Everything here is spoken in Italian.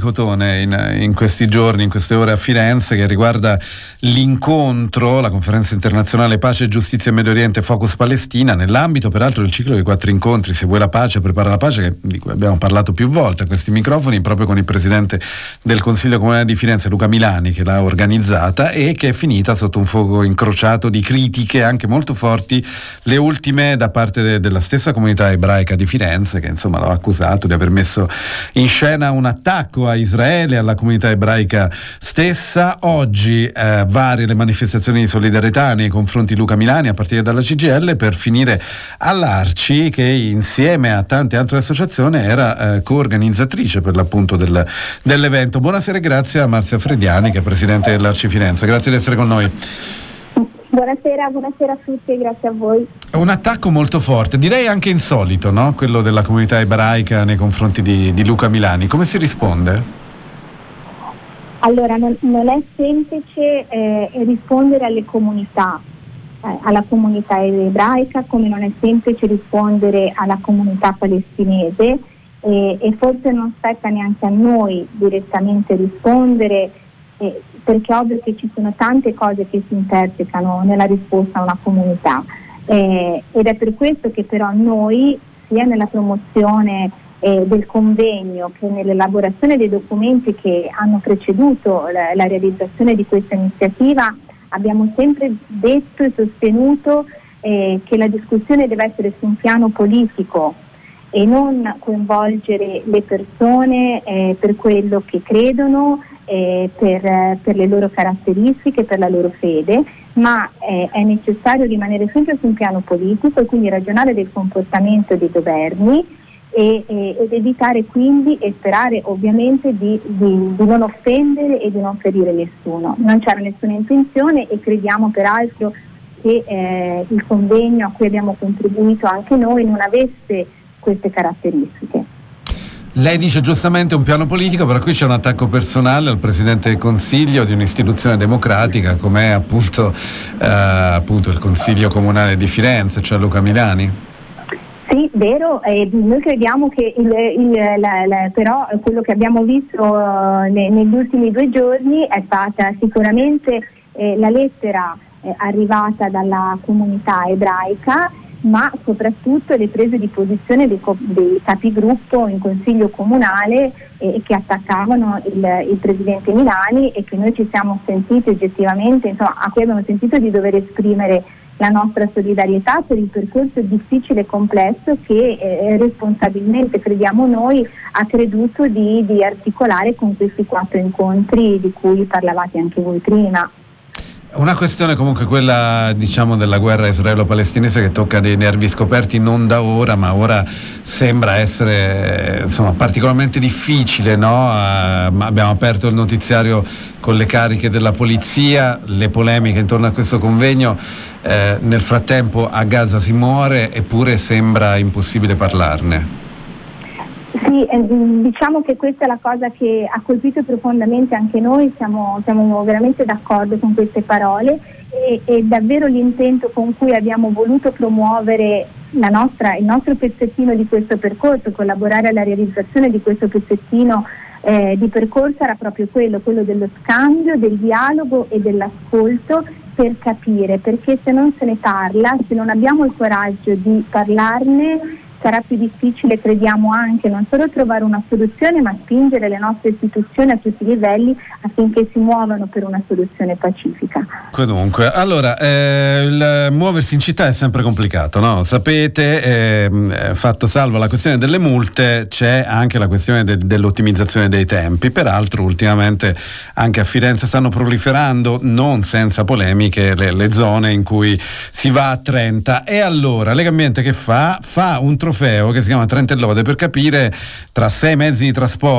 Cotone in, in, questi giorni, in queste ore a Firenze, che riguarda l'incontro, la conferenza internazionale Pace, Giustizia e Medio Oriente, Focus Palestina, nell'ambito peraltro del ciclo dei quattro incontri, Se vuoi la pace, prepara la pace, che, di cui abbiamo parlato più volte a questi microfoni, proprio con il presidente del Consiglio Comunale di Firenze, Luca Milani, che l'ha organizzata e che è finita sotto un fuoco incrociato di critiche anche molto forti, le ultime da parte de, della stessa comunità ebraica di Firenze, che insomma l'ha accusato di aver messo in scena un attacco a Israele, alla comunità ebraica stessa. Oggi eh, varie le manifestazioni di solidarietà nei confronti di Luca Milani a partire dalla CGL per finire all'Arci che insieme a tante altre associazioni era eh, coorganizzatrice per l'appunto del, dell'evento. Buonasera e grazie a Marzia Frediani che è presidente dell'Arci Firenze. Grazie di essere con noi. Buonasera, buonasera, a tutti e grazie a voi. Un attacco molto forte, direi anche insolito, no? quello della comunità ebraica nei confronti di, di Luca Milani. Come si risponde? Allora, non, non è semplice eh, rispondere alle comunità, eh, alla comunità ebraica, come non è semplice rispondere alla comunità palestinese eh, e forse non spetta neanche a noi direttamente rispondere eh, perché è ovvio che ci sono tante cose che si intersecano nella risposta a una comunità eh, ed è per questo che però noi sia nella promozione eh, del convegno che nell'elaborazione dei documenti che hanno preceduto la, la realizzazione di questa iniziativa abbiamo sempre detto e sostenuto eh, che la discussione deve essere su un piano politico e non coinvolgere le persone eh, per quello che credono, eh, per, per, le loro caratteristiche, per la loro fede, ma eh, è necessario rimanere sempre su un piano politico e quindi ragionare del comportamento dei governi e, e, ed evitare quindi e sperare ovviamente di, di, di, non offendere e di non ferire nessuno. Non c'era nessuna intenzione e crediamo peraltro che eh, il convegno a cui abbiamo contribuito anche noi non avesse queste caratteristiche. Lei dice giustamente un piano politico, però qui c'è un attacco personale al Presidente del Consiglio di un'istituzione democratica come appunto, eh, appunto il Consiglio Comunale di Firenze, cioè Luca Milani. Sì, vero, eh, noi crediamo che il, il, la, la, però quello che abbiamo visto uh, ne, negli ultimi due giorni è stata sicuramente eh, la lettera eh, arrivata dalla comunità ebraica ma soprattutto le prese di posizione dei, dei capigruppo in consiglio comunale eh, che attaccavano il, il, presidente Milani e che noi ci siamo sentiti oggettivamente, insomma, a cui abbiamo sentito di dover esprimere la nostra solidarietà per il percorso difficile e complesso che eh, responsabilmente, crediamo noi, ha creduto di, di articolare con questi quattro incontri di cui parlavate anche voi prima. Una questione comunque quella diciamo della guerra israelo-palestinese che tocca dei nervi scoperti non da ora, ma ora sembra essere insomma, particolarmente difficile. No? Uh, abbiamo aperto il notiziario con le cariche della polizia, le polemiche intorno a questo convegno. Eh, nel frattempo a Gaza si muore eppure sembra impossibile parlarne. Sì, diciamo che questa è la cosa che ha colpito profondamente anche noi, siamo, siamo veramente d'accordo con queste parole e, e, davvero l'intento con cui abbiamo voluto promuovere nostra, il nostro pezzettino di questo percorso, collaborare alla realizzazione di questo pezzettino eh, di percorso era proprio quello, quello dello scambio, del dialogo e dell'ascolto per capire, perché se non se ne parla, se non abbiamo il coraggio di parlarne, sarà più difficile, crediamo anche, non solo trovare una soluzione, ma spingere le nostre istituzioni a tutti i livelli affinché si muovano per una soluzione pacifica. Comunque, allora, eh, il muoversi in città è sempre complicato, no? Sapete, ehm, eh, fatto salvo la questione delle multe, c'è anche la questione de- dell'ottimizzazione dei tempi. Peraltro, ultimamente anche a Firenze stanno proliferando, non senza polemiche, le, le zone in cui si va a 30. E allora, Legambiente che fa? Fa un trofeo che si chiama Trentellode per capire tra sei mezzi di trasporto